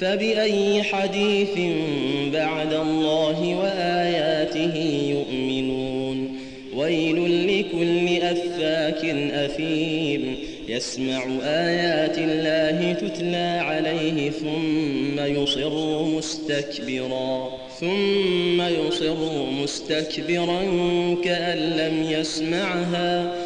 فبأي حديث بعد الله وآياته يؤمنون؟ ويل لكل أفاك أثيم. يسمع آيات الله تتلى عليه ثم يصر مستكبرا. ثم يصر مستكبرا كأن لم يسمعها.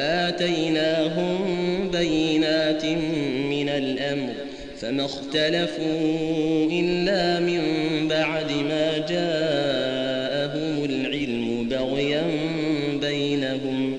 وآتيناهم بينات من الأمر فما اختلفوا إلا من بعد ما جاءهم العلم بغيا بينهم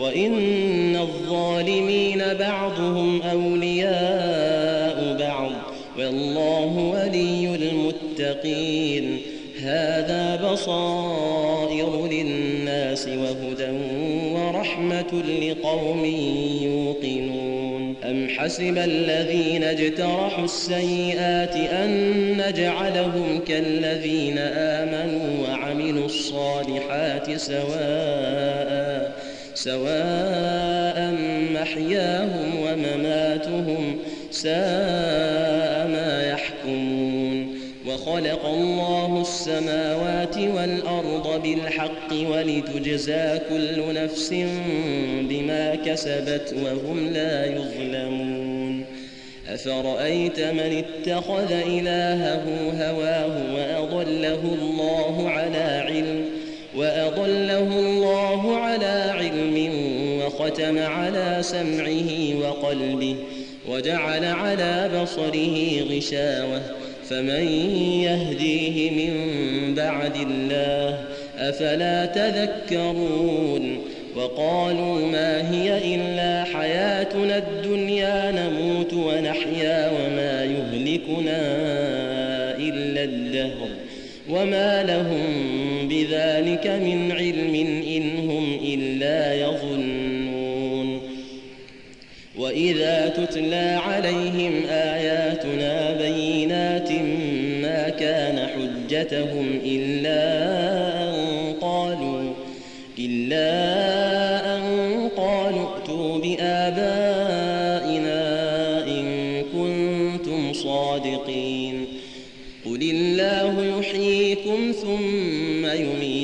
وإن الظالمين بعضهم أولياء بعض والله ولي المتقين هذا بصائر للناس وهدى ورحمة لقوم يوقنون أم حسب الذين اجترحوا السيئات أن نجعلهم كالذين آمنوا وعملوا الصالحات سواء سواء محياهم ومماتهم ساء ما يحكمون. وخلق الله السماوات والأرض بالحق ولتجزى كل نفس بما كسبت وهم لا يظلمون. أفرأيت من اتخذ إلهه هواه وأضله الله على علم وأضله الله على علم وختم على سمعه وقلبه وجعل على بصره غشاوة فمن يهديه من بعد الله أفلا تذكرون وقالوا ما هي إلا حياتنا الدنيا نموت ونحيا وما يهلكنا إلا الدهر وما لهم بذلك من علم إن هم إلا يظنون وإذا تتلى عليهم آياتنا بينات ما كان حجتهم إلا أن قالوا إلا أن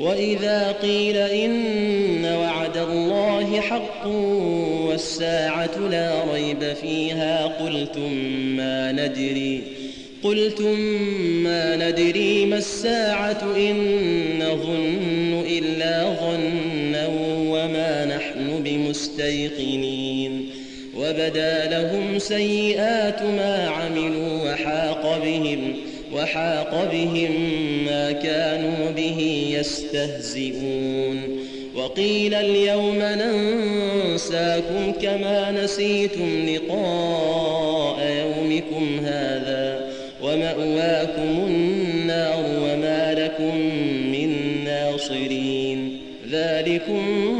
وإذا قيل إن وعد الله حق والساعة لا ريب فيها قلتم ما ندري قلتم ما ندري ما الساعة إن نظن إلا ظنا وما نحن بمستيقنين. وبدا لهم سيئات ما عملوا وحاق بهم وحاق بهم ما كانوا به يستهزئون. وقيل اليوم ننساكم كما نسيتم لقاء يومكم هذا ومأواكم النار وما لكم من ناصرين. ذلكم